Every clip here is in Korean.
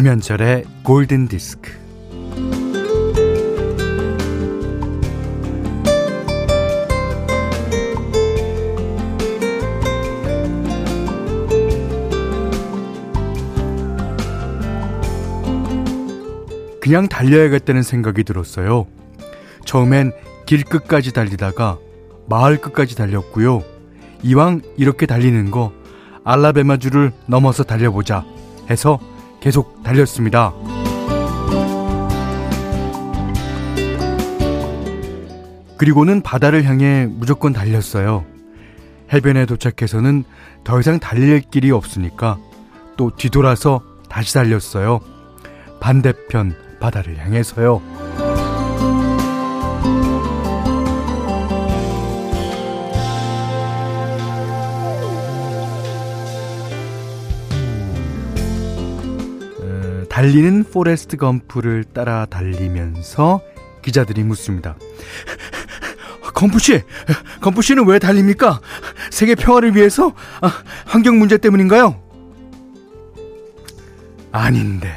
김현철의 골든 디스크. 그냥 달려야겠다는 생각이 들었어요. 처음엔 길 끝까지 달리다가 마을 끝까지 달렸고요. 이왕 이렇게 달리는 거 알라베마주를 넘어서 달려보자 해서 계속 달렸습니다. 그리고는 바다를 향해 무조건 달렸어요. 해변에 도착해서는 더 이상 달릴 길이 없으니까 또 뒤돌아서 다시 달렸어요. 반대편 바다를 향해서요. 달리는 포레스트 검프를 따라 달리면서 기자들이 묻습니다. 검프 씨, 검프 씨는 왜 달립니까? 세계 평화를 위해서? 아, 환경 문제 때문인가요? 아닌데,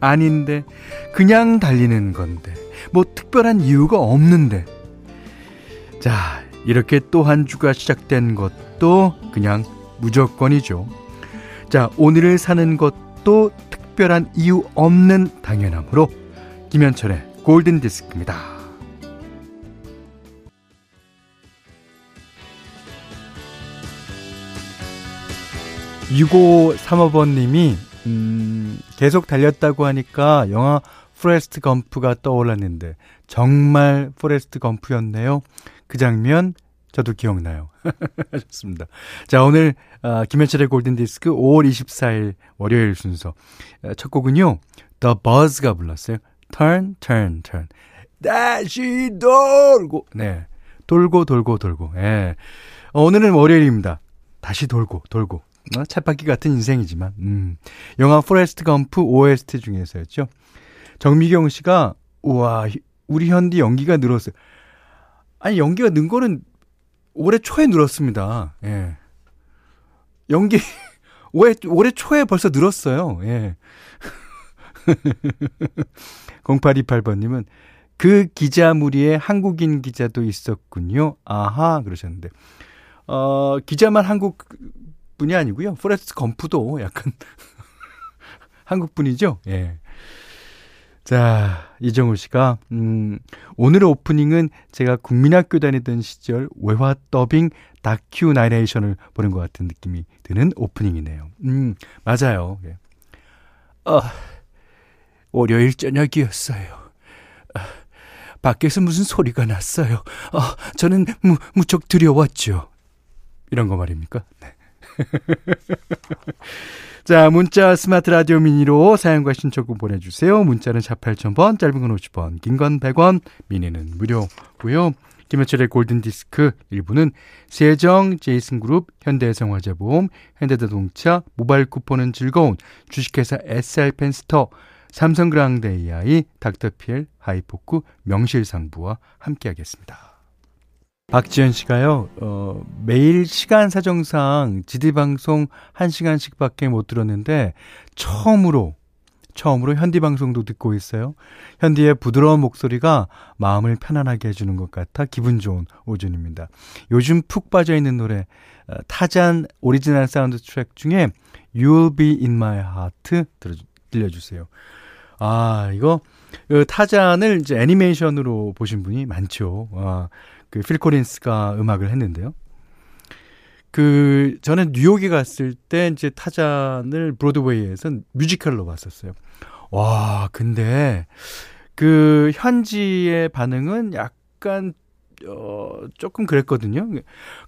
아닌데, 그냥 달리는 건데, 뭐 특별한 이유가 없는데. 자, 이렇게 또 한 주가 시작된 것도 그냥 무조건이죠. 자, 오늘을 사는 것도 특별한 이유 없는 당연함으로 김현철의 골든 디스크입니다. 6535번님이 음, 계속 달렸다고 하니까 영화 포레스트 검프가 떠올랐는데 정말 포레스트 검프였네요. 그 장면 저도 기억나요. 좋습니다. 자, 오늘 어, 김현철의 골든디스크 5월 24일 월요일 순서 어, 첫 곡은요. The Byrds가 불렀어요. Turn, turn, turn. 다시 돌고 네. 돌고 돌고 돌고. 예. 어, 오늘은 월요일입니다. 다시 돌고 돌고. 어, 쳇바퀴 같은 인생이지만. 음. 영화 포레스트 검프 OST 중에서였죠. 정미경 씨가 우와, 우리 현디 연기가 늘었어요. 아니 연기가 는 거는 올해 초에 늘었습니다. 예. 연기 올해 올해 초에 벌써 늘었어요. 예. 0828번님은 그 기자 무리에 한국인 기자도 있었군요. 아하 그러셨는데 어 기자만 한국 분이 아니고요. 포레스트 검프도 약간 한국 분이죠. 예. 자, 이정우 씨가, 음, 오늘의 오프닝은 제가 국민학교 다니던 시절 외화 더빙 다큐 나레이션을 보는 것 같은 느낌이 드는 오프닝이네요. 음, 맞아요. 예. 어, 월요일 저녁이었어요. 어, 밖에서 무슨 소리가 났어요. 어, 저는 무, 무척 두려웠죠. 이런 거 말입니까? 네. 자, 문자 스마트 라디오 미니로 사연과 신청곡 보내주세요. 문자는 4 8000번, 짧은 건 50원, 긴 건 100원, 미니는 무료고요. 김현철의 골든디스크 1부는 세정, 제이슨그룹, 현대해상화재보험, 현대자동차, 모바일 쿠폰은 즐거운 주식회사 SR펜스터, 삼성그랑데 AI, 닥터피엘, 하이포크, 명실상부와 함께하겠습니다. 박지현 씨가요, 어, 매일 시간 사정상 지디 방송 1시간씩 밖에 못 들었는데, 처음으로, 처음으로 현디 방송도 듣고 있어요. 현디의 부드러운 목소리가 마음을 편안하게 해주는 것 같아 기분 좋은 오전입니다. 요즘 푹 빠져있는 노래, 어, 타잔 오리지널 사운드 트랙 중에 You'll Be In My Heart 들어, 들려주세요. 아, 이거, 그 타잔을 이제 애니메이션으로 보신 분이 많죠. 아, 그 필 코린스가 음악을 했는데요. 그 저는 뉴욕에 갔을 때 이제 타잔을 브로드웨이에서 뮤지컬로 봤었어요. 와, 근데 그 현지의 반응은 약간 어 조금 그랬거든요.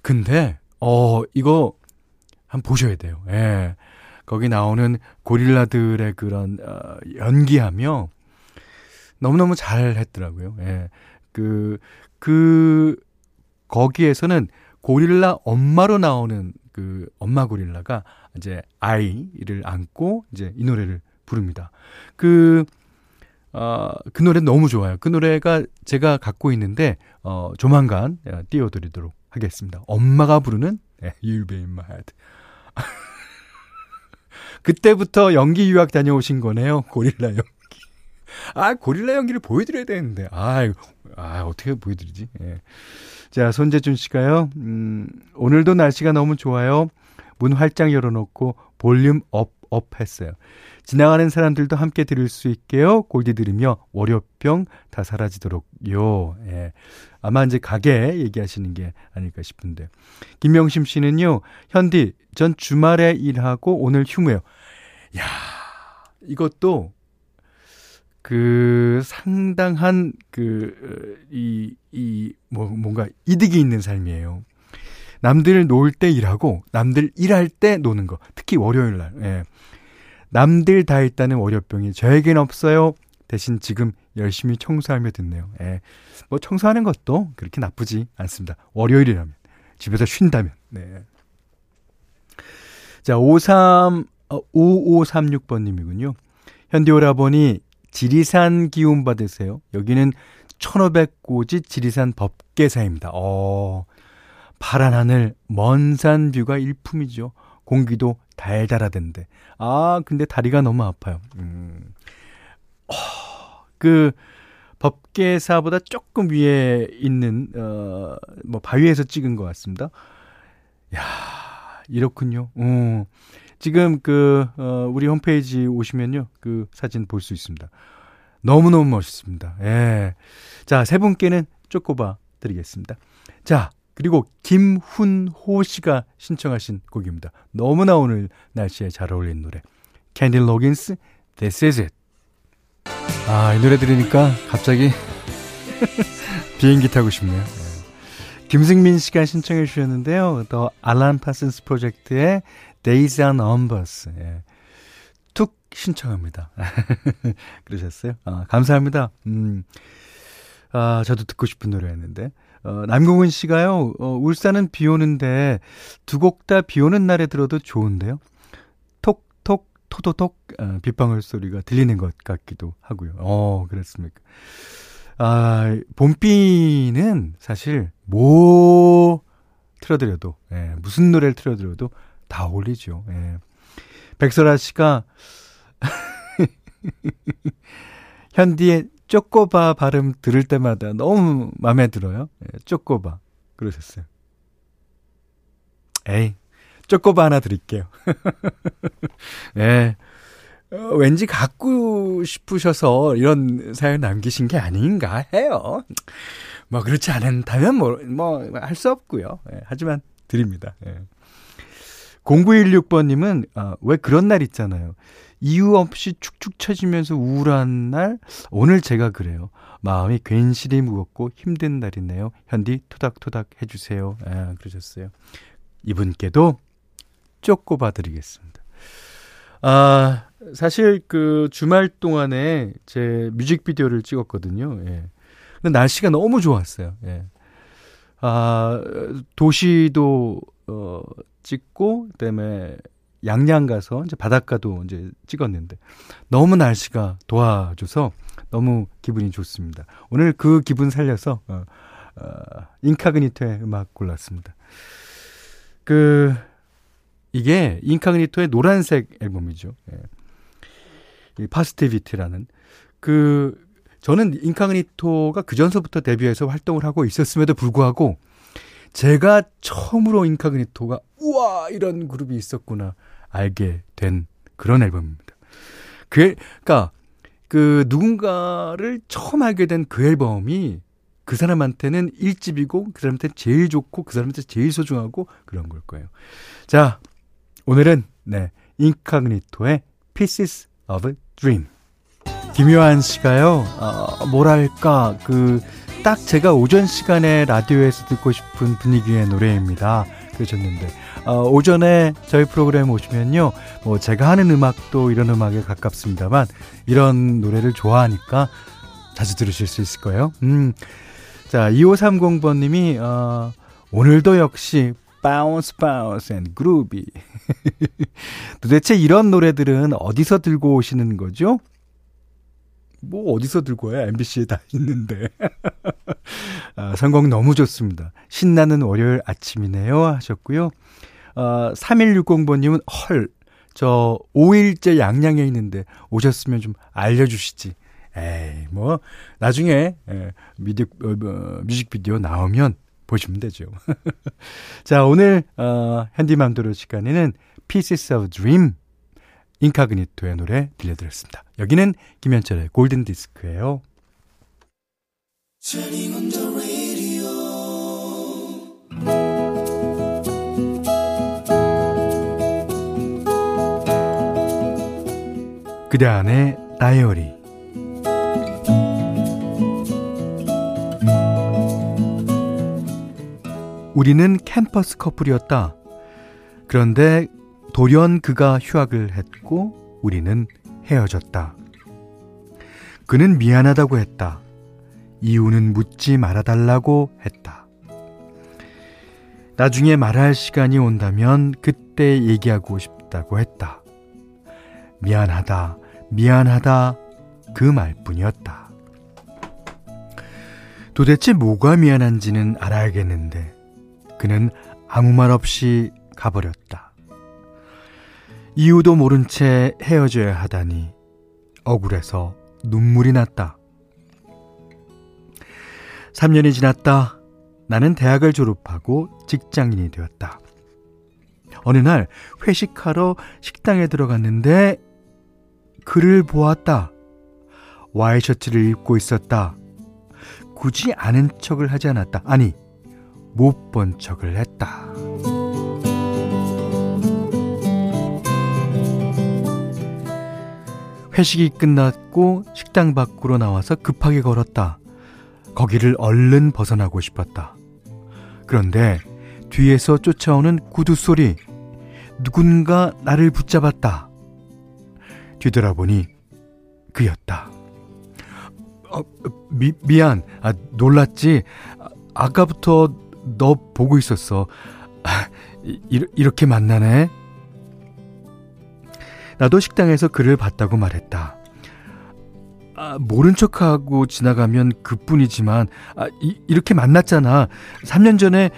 근데 어 이거 한번 보셔야 돼요. 예. 거기 나오는 고릴라들의 그런 어 연기하며 너무너무 잘 했더라고요. 예. 그, 그, 거기에서는 고릴라 엄마로 나오는 그 엄마 고릴라가 이제 아이를 안고 이제 이 노래를 부릅니다. 그, 어, 그 노래 너무 좋아요. 그 노래가 제가 갖고 있는데, 어, 조만간 띄워드리도록 하겠습니다. 엄마가 부르는 네, You'll be in my head. 그때부터 연기 유학 다녀오신 거네요. 고릴라 연기. 아, 고릴라 연기를 보여드려야 되는데. 아, 아 어떻게 보여드리지? 예. 자, 손재준 씨가요, 음, 오늘도 날씨가 너무 좋아요. 문 활짝 열어놓고 볼륨 up, up 했어요. 지나가는 사람들도 함께 들을 수 있게요. 골디 들으며 월요병 다 사라지도록요. 예. 아마 이제 가게 얘기하시는 게 아닐까 싶은데. 김명심 씨는요, 현디, 전 주말에 일하고 오늘 휴무예요. 야 이것도 그 상당한 그 이 이 뭐 뭔가 이득이 있는 삶이에요. 남들 놀 때 일하고 남들 일할 때 노는 거. 특히 월요일 날. 예. 남들 다 있다는 월요병이 저에겐 없어요. 대신 지금 열심히 청소하며 듣네요. 예. 뭐 청소하는 것도 그렇게 나쁘지 않습니다. 월요일이라면 집에서 쉰다면. 네. 자, 53 어, 5536번 님이군요. 현디 오라보니 지리산 기운 받으세요. 여기는 1500고지 지리산 법계사입니다. 어, 파란 하늘, 먼 산 뷰가 일품이죠. 공기도 달달하던데. 아, 근데 다리가 너무 아파요. 음. 어, 그, 법계사보다 조금 위에 있는, 어, 뭐, 바위에서 찍은 것 같습니다. 야 이렇군요. 어. 지금 그, 어, 우리 홈페이지 오시면요. 그 사진 볼 수 있습니다. 너무너무 멋있습니다. 예. 자, 세 분께는 쪼꼬바 드리겠습니다. 자, 그리고 김훈호 씨가 신청하신 곡입니다. 너무나 오늘 날씨에 잘 어울리는 노래. 케니 로긴스, This is it. 아, 이 노래 들으니까 갑자기 비행기 타고 싶네요. 예. 김승민 씨가 신청해 주셨는데요. 더 알란 파슨스 프로젝트의 Days on Numbers. 예. 툭 신청합니다. 그러셨어요? 아, 감사합니다. 음. 아, 저도 듣고 싶은 노래였는데. 어, 남궁은 씨가요, 어, 울산은 비 오는데 두 곡 다 비 오는 날에 들어도 좋은데요. 톡톡, 토도톡, 어, 빗방울 소리가 들리는 것 같기도 하고요. 어, 그렇습니까. 아, 봄비는 사실 뭐 틀어드려도, 예, 무슨 노래를 틀어드려도 다 어울리죠. 예. 백설아 씨가 현디의 쪼꼬바 발음 들을 때마다 너무 마음에 들어요. 예, 쪼꼬바. 그러셨어요. 에이, 쪼꼬바 하나 드릴게요. 예. 어, 왠지 갖고 싶으셔서 이런 사연 남기신 게 아닌가 해요. 뭐, 그렇지 않다면 뭐, 뭐, 할 수 없고요. 예, 하지만 드립니다. 예. 0916번님은, 아, 왜 그런 날 있잖아요. 이유 없이 축축 처지면서 우울한 날, 오늘 제가 그래요. 마음이 괜시리 무겁고 힘든 날이네요. 현디 토닥토닥 해주세요. 아, 그러셨어요. 이분께도 쪼꼬 봐 드리겠습니다. 아, 사실 그 주말 동안에 제 뮤직비디오를 찍었거든요. 예. 근데 날씨가 너무 좋았어요. 예. 아, 도시도, 어, 찍고, 그 다음에 양양 가서 이제 바닷가도 이제 찍었는데 너무 날씨가 도와줘서 너무 기분이 좋습니다. 오늘 그 기분 살려서 어, 어, Incognito의 음악 골랐습니다. 그 이게 Incognito의 노란색 앨범이죠. 예. 이 Positivity라는 그 저는 Incognito가 그 전서부터 데뷔해서 활동을 하고 있었음에도 불구하고 제가 처음으로 Incognito가 우와 이런 그룹이 있었구나 알게 된 그런 앨범입니다. 그 그러니까 그 누군가를 처음 알게 된 그 앨범이 그 사람한테는 1집이고 그 사람한테 제일 좋고 그 사람한테 제일 소중하고 그런 걸 거예요. 자, 오늘은 네, 인카그니토의 Pieces of a Dream. 김요한 씨가요, 어, 뭐랄까, 그, 딱 제가 오전 시간에 라디오에서 듣고 싶은 분위기의 노래입니다. 그러셨는데, 어, 오전에 저희 프로그램 오시면요, 뭐 제가 하는 음악도 이런 음악에 가깝습니다만, 이런 노래를 좋아하니까 자주 들으실 수 있을 거예요. 음. 자, 2530번님이, 어, 오늘도 역시 bounce bounce and groovy. 도대체 이런 노래들은 어디서 들고 오시는 거죠? 뭐 어디서 들고 와요? MBC에 다 있는데. 아, 선곡 너무 좋습니다. 신나는 월요일 아침이네요 하셨고요. 어, 3160번님은 헐 저 5일째 양양에 있는데 오셨으면 좀 알려주시지. 에이, 뭐, 나중에, 예, 뮤직, 어, 어, 뮤직비디오 나오면 보시면 되죠. 자, 오늘, 어, 핸디맘도로 시간에는 Pieces of Dream, 인카그니토의 노래 들려드렸습니다. 여기는 김현철의 골든 디스크예요 그대 안의 다이어리 우리는 캠퍼스 커플이었다. 그런데 돌연 그가 휴학을 했고 우리는 헤어졌다. 그는 미안하다고 했다. 이유는 묻지 말아달라고 했다. 나중에 말할 시간이 온다면 그때 얘기하고 싶다고 했다. 미안하다, 미안하다, 그 말뿐이었다. 도대체 뭐가 미안한지는 알아야겠는데, 그는 아무 말 없이 가버렸다. 이유도 모른 채 헤어져야 하다니 억울해서 눈물이 났다. 3년이 지났다. 나는 대학을 졸업하고 직장인이 되었다. 어느 날 회식하러 식당에 들어갔는데 그를 보았다. 와이셔츠를 입고 있었다. 굳이 아는 척을 하지 않았다. 아니, 못 본 척을 했다. 회식이 끝났고 식당 밖으로 나와서 급하게 걸었다. 거기를 얼른 벗어나고 싶었다. 그런데 뒤에서 쫓아오는 구두 소리. 누군가 나를 붙잡았다. 뒤돌아보니 그였다. 어, 미, 미안. 아, 놀랐지? 아, 아까부터 너 보고 있었어. 아, 이, 이렇게 만나네? 나도 식당에서 그를 봤다고 말했다. 아, 모른 척하고 지나가면 그뿐이지만 아, 이, 이렇게 만났잖아. 3년 전에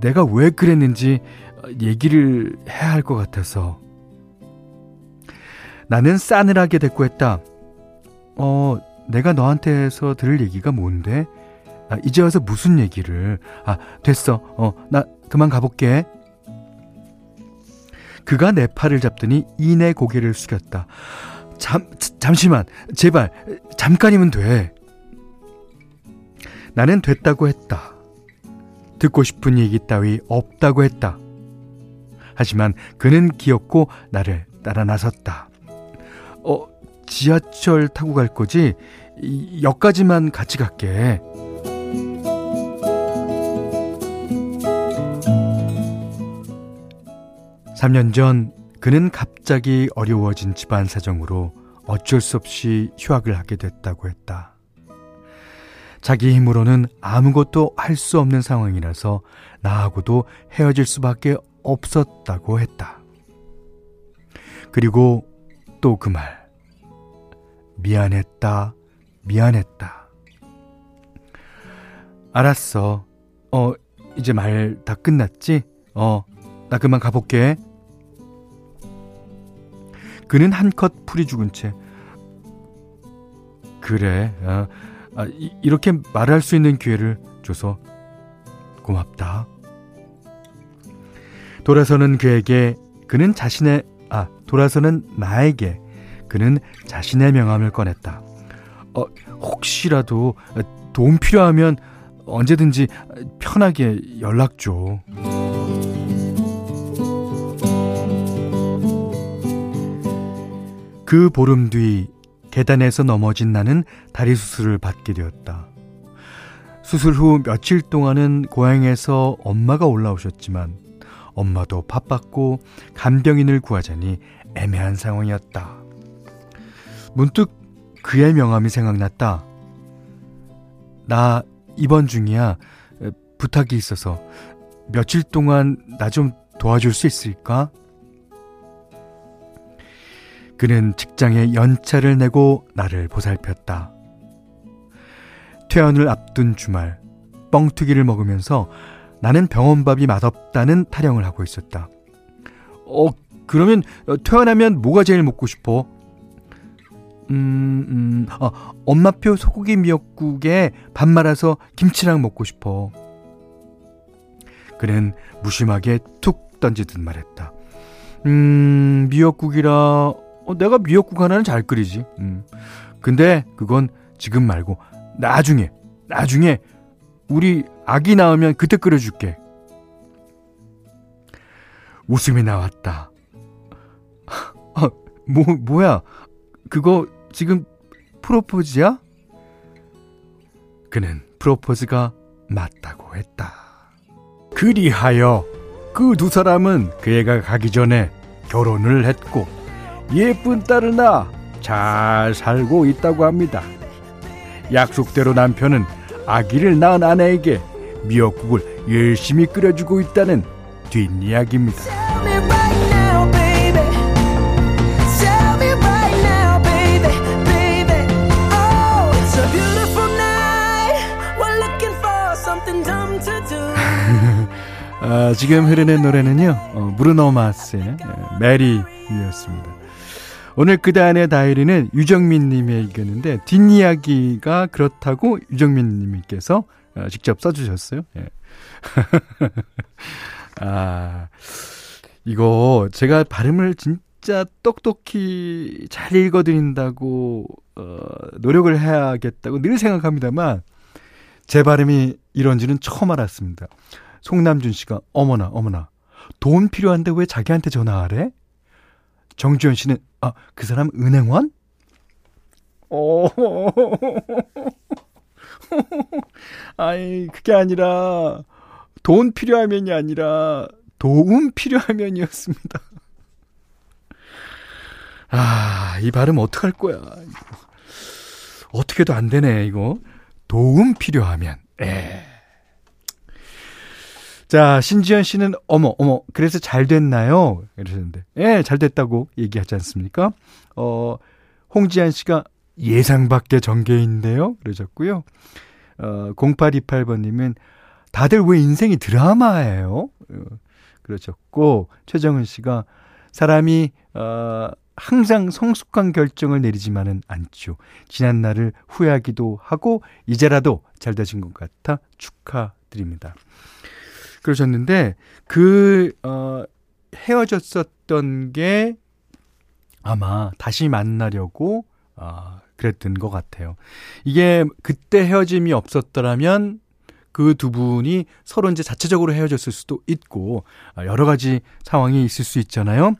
내가 왜 그랬는지 얘기를 해야 할 것 같아서. 나는 싸늘하게 대꾸했다. 어, 내가 너한테서 들을 얘기가 뭔데? 아, 이제 와서 무슨 얘기를. 아, 됐어. 어, 나 그만 가볼게. 그가 내 팔을 잡더니 이내 고개를 숙였다. 잠, 잠시만. 제발. 잠깐이면 돼. 나는 됐다고 했다. 듣고 싶은 얘기 따위 없다고 했다. 하지만 그는 기었고 나를 따라 나섰다. 어, 지하철 타고 갈 거지? 역까지만 같이 갈게. 3년 전 그는 갑자기 어려워진 집안 사정으로 어쩔 수 없이 휴학을 하게 됐다고 했다. 자기 힘으로는 아무것도 할 수 없는 상황이라서 나하고도 헤어질 수밖에 없었다고 했다. 그리고 또 그 말. 미안했다, 미안했다. 알았어. 어, 이제 말 다 끝났지? 어, 나 그만 가볼게. 그는 한껏 풀이 죽은 채 그래 아, 아, 이, 렇게 말할 수 있는 기회를 줘서 고맙다. 돌아서는 그에게 그는 자신의 아 돌아서는 나에게 그는 자신의 명함을 꺼냈다. 어, 혹시라도 도움 필요하면 언제든지 편하게 연락 줘. 그 보름 뒤 계단에서 넘어진 나는 다리 수술을 받게 되었다. 수술 후 며칠 동안은 고향에서 엄마가 올라오셨지만 엄마도 바빴고 간병인을 구하자니 애매한 상황이었다. 문득 그의 명함이 생각났다. 나 입원 중이야. 부탁이 있어서 며칠 동안 나 좀 도와줄 수 있을까? 그는 직장에 연차를 내고 나를 보살폈다. 퇴원을 앞둔 주말, 뻥튀기를 먹으면서 나는 병원밥이 맛없다는 타령을 하고 있었다. 어, 그 그러면 어, 태어나면 뭐가 제일 먹고 싶어? 음, 음, 어, 엄마표 소고기 미역국에 밥 말아서 김치랑 먹고 싶어. 그는 무심하게 툭 던지듯 말했다. 음, 미역국이라, 어, 내가 미역국 하나는 잘 끓이지. 음. 근데 그건 지금 말고 나중에, 나중에 우리 아기 낳으면 그때 끓여줄게. 웃음이 나왔다. 아, 뭐, 뭐야. 그거 지금 프로포즈야? 그는 프로포즈가 맞다고 했다. 그리하여 그 두 사람은 그 애가 가기 전에 결혼을 했고 예쁜 딸을 낳아 잘 살고 있다고 합니다. 약속대로 남편은 아기를 낳은 아내에게 미역국을 열심히 끓여주고 있다는 뒷이야기입니다. 아, 지금 흐르는 노래는요, 어, 브루노 마스의 예, 메리였습니다. 오늘 그단의 다이리는 유정민 님의 의견인데, 뒷이야기가 그렇다고 유정민 님께서 어, 직접 써주셨어요. 예. 아, 이거 제가 발음을 진짜 똑똑히 잘 읽어드린다고, 어, 노력을 해야겠다고 늘 생각합니다만, 제 발음이 이런지는 처음 알았습니다. 송남준 씨가 어머나 어머나 돈 필요한데 왜 자기한테 전화하래? 정지현 씨는 아 그 사람 은행원? 어 아이 그게 아니라 돈 필요하면이 아니라 도움 필요하면이었습니다. 아, 이 발음 어떡할 거야. 어떻게도 안 되네, 이거. 도움 필요하면. 에. 자, 신지현 씨는 어머, 어머, 그래서 잘 됐나요? 이러셨는데. 예, 잘 됐다고 얘기하지 않습니까? 어, 홍지한 씨가 예상 밖의 전개인데요? 그러셨고요. 어, 0828번님은 다들 왜 인생이 드라마예요? 어, 그러셨고, 최정은 씨가 사람이, 어, 항상 성숙한 결정을 내리지만은 않죠. 지난 날을 후회하기도 하고, 이제라도 잘 되신 것 같아 축하드립니다. 그러셨는데 그 어, 헤어졌었던 게 아마 다시 만나려고 어, 그랬던 것 같아요. 이게 그때 헤어짐이 없었더라면 그 두 분이 서로 이제 자체적으로 헤어졌을 수도 있고 어, 여러 가지 상황이 있을 수 있잖아요.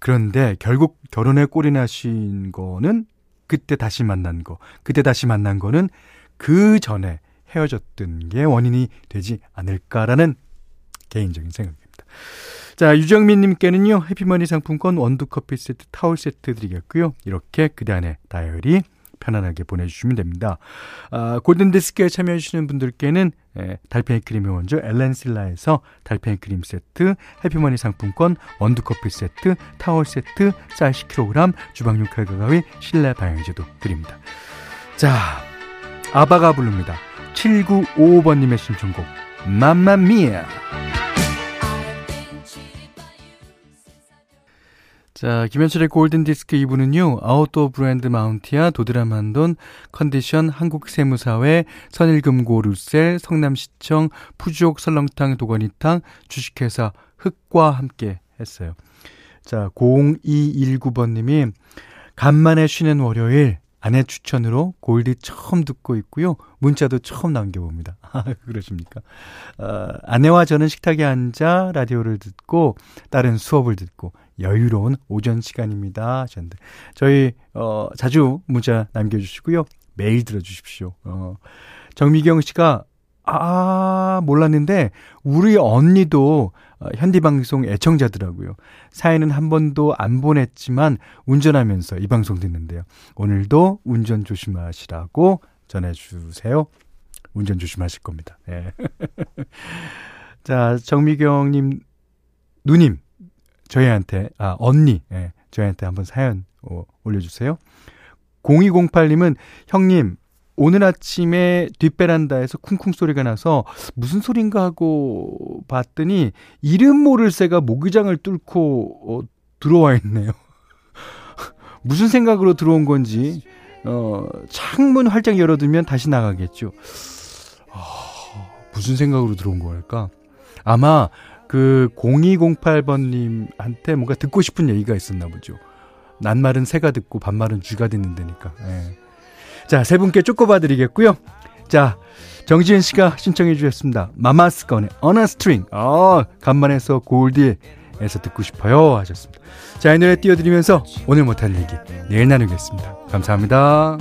그런데 결국 결혼에 꼴이 나신 거는 그때 다시 만난 거, 그때 다시 만난 거는 그 전에 헤어졌던 게 원인이 되지 않을까라는 개인적인 생각입니다. 자, 유정민님께는요, 해피머니 상품권 원두커피 세트, 타월 세트 드리겠고요. 이렇게 그단의 다이어리 편안하게 보내주시면 됩니다. 아, 골든디스크에 참여해주시는 분들께는 예, 달팽이 크림의 원조 엘렌실라에서 달팽이 크림 세트, 해피머니 상품권, 원두커피 세트, 타월 세트, 쌀 10kg, 주방용 칼과 가위, 실내 방향제도 드립니다. 자, 아바가 부릅니다. 7955번님의 신청곡 맘마미아 자, 김현철의 골든디스크 2부는요, 아웃도어 브랜드 마운티아, 도드라만돈, 컨디션, 한국세무사회, 선일금고 루셀, 성남시청, 푸주옥 설렁탕 도가니탕, 주식회사 흑과 함께 했어요. 자, 0219번님이, 간만에 쉬는 월요일, 아내 추천으로 골디 처음 듣고 있고요. 문자도 처음 남겨봅니다. 아, 그러십니까? 어, 아내와 저는 식탁에 앉아 라디오를 듣고 다른 수업을 듣고 여유로운 오전 시간입니다. 하셨는데 저희 어, 자주 문자 남겨주시고요. 매일 들어주십시오. 어, 정미경 씨가 아, 몰랐는데, 우리 언니도 어, 현디방송 애청자더라고요. 사연은 한 번도 안 보냈지만 운전하면서 이 방송 듣는데요. 오늘도 운전 조심하시라고 전해주세요. 운전 조심하실 겁니다. 예. 자, 정미경님, 누님, 저희한테, 아, 언니, 예, 저희한테 한번 사연 어, 올려주세요. 0208님은, 형님, 오늘 아침에 뒷베란다에서 쿵쿵 소리가 나서 무슨 소린가 하고 봤더니 이름 모를 새가 모기장을 뚫고 어, 들어와 있네요. 무슨 생각으로 들어온 건지, 어, 창문 활짝 열어두면 다시 나가겠죠. 어, 무슨 생각으로 들어온 걸까? 아마 그 0208번님한테 뭔가 듣고 싶은 얘기가 있었나 보죠. 낱말은 새가 듣고 반말은 쥐가 듣는다니까. 예. 자, 세 분께 쪼꼬바 드리겠고요. 자, 정지현 씨가 신청해 주셨습니다. Mamas Gun의 On a String. 어, 간만에서 골디에서 듣고 싶어요 하셨습니다. 자, 이 노래 띄워드리면서 오늘 못한 얘기 내일 나누겠습니다. 감사합니다.